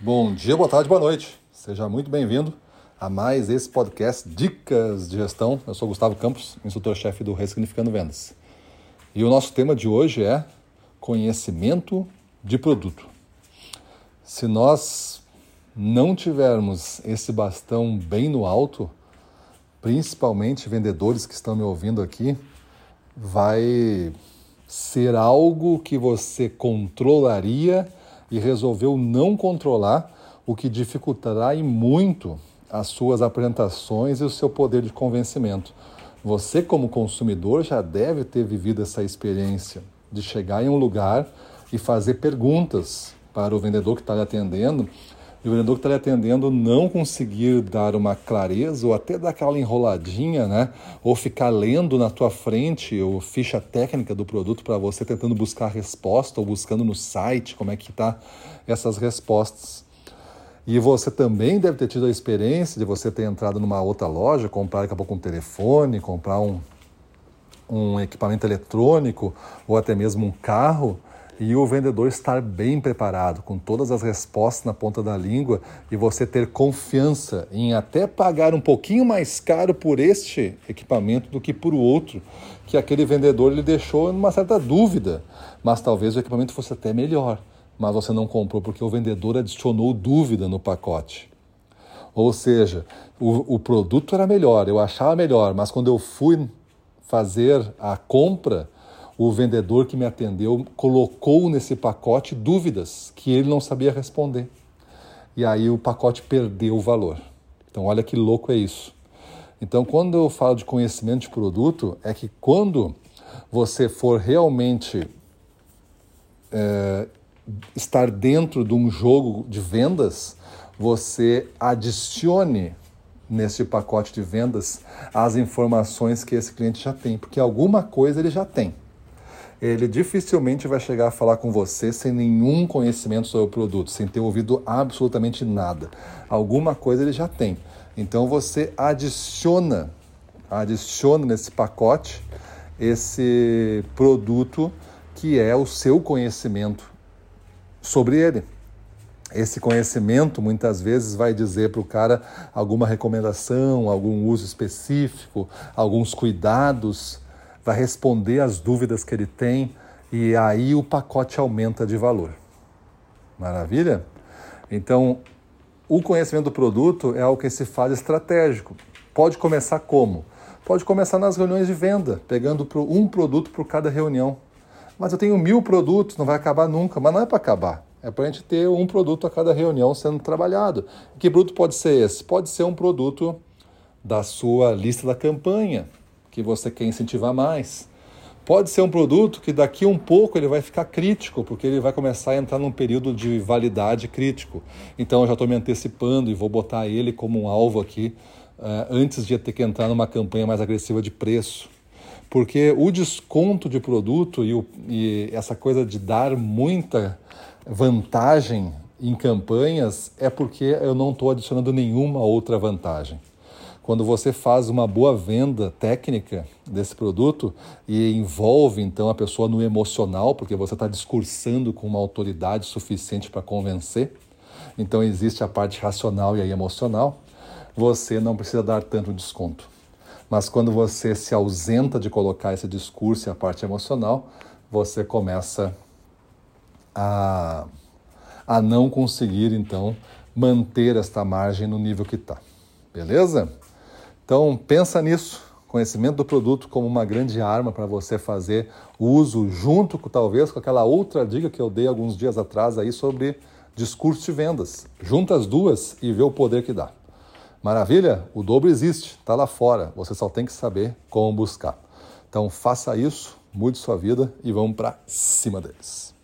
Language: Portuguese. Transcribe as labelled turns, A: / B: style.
A: Bom dia, boa tarde, boa noite. Seja muito bem-vindo a mais esse podcast Dicas de Gestão. Eu sou Gustavo Campos, instrutor-chefe do Ressignificando Vendas. E o nosso tema de hoje é conhecimento de produto. Se nós não tivermos esse bastão bem no alto, principalmente vendedores que estão me ouvindo aqui, vai ser algo que você controlaria e resolveu não controlar, o que dificultará e muito as suas apresentações e o seu poder de convencimento. Você, como consumidor, já deve ter vivido essa experiência de chegar em um lugar e fazer perguntas para o vendedor que está lhe atendendo e o vendedor que está lhe atendendo não conseguir dar uma clareza ou até dar aquela enroladinha, né? Ou ficar lendo na tua frente ou ficha técnica do produto para você tentando buscar resposta ou buscando no site como é que tá essas respostas. E você também deve ter tido a experiência de você ter entrado numa outra loja, comprar daqui a pouco um telefone, comprar um, um equipamento eletrônico ou até mesmo um carro e o vendedor estar bem preparado, com todas as respostas na ponta da língua e você ter confiança em até pagar um pouquinho mais caro por este equipamento do que por outro, que aquele vendedor lhe deixou numa certa dúvida, mas talvez o equipamento fosse até melhor, mas você não comprou porque o vendedor adicionou dúvida no pacote. Ou seja, o, o produto era melhor, eu achava melhor, mas quando eu fui fazer a compra, o vendedor que me atendeu colocou nesse pacote dúvidas que ele não sabia responder. E aí o pacote perdeu o valor. Então, olha que louco é isso. Então, quando eu falo de conhecimento de produto, é que quando você for realmente é, estar dentro de um jogo de vendas, você adicione nesse pacote de vendas as informações que esse cliente já tem, porque alguma coisa ele já tem ele dificilmente vai chegar a falar com você sem nenhum conhecimento sobre o produto, sem ter ouvido absolutamente nada. Alguma coisa ele já tem. Então você adiciona, adiciona nesse pacote esse produto que é o seu conhecimento sobre ele. Esse conhecimento muitas vezes vai dizer para o cara alguma recomendação, algum uso específico, alguns cuidados vai responder às dúvidas que ele tem e aí o pacote aumenta de valor. Maravilha? Então, o conhecimento do produto é algo que se faz estratégico. Pode começar como? Pode começar nas reuniões de venda, pegando um produto por cada reunião. Mas eu tenho mil produtos, não vai acabar nunca. Mas não é para acabar. É para a gente ter um produto a cada reunião sendo trabalhado. Que produto pode ser esse? Pode ser um produto da sua lista da campanha que você quer incentivar mais. Pode ser um produto que daqui um pouco ele vai ficar crítico, porque ele vai começar a entrar num período de validade crítico. Então eu já estou me antecipando e vou botar ele como um alvo aqui uh, antes de ter que entrar numa campanha mais agressiva de preço. Porque o desconto de produto e, o, e essa coisa de dar muita vantagem em campanhas é porque eu não estou adicionando nenhuma outra vantagem. Quando você faz uma boa venda técnica desse produto e envolve então a pessoa no emocional, porque você está discursando com uma autoridade suficiente para convencer, então existe a parte racional e a emocional, você não precisa dar tanto desconto. Mas quando você se ausenta de colocar esse discurso e a parte emocional, você começa a, a não conseguir, então, manter esta margem no nível que está. Beleza? Então, pensa nisso, conhecimento do produto como uma grande arma para você fazer uso junto com talvez com aquela outra dica que eu dei alguns dias atrás aí sobre discurso de vendas. Junta as duas e vê o poder que dá. Maravilha? O dobro existe, está lá fora. Você só tem que saber como buscar. Então faça isso, mude sua vida e vamos para cima deles.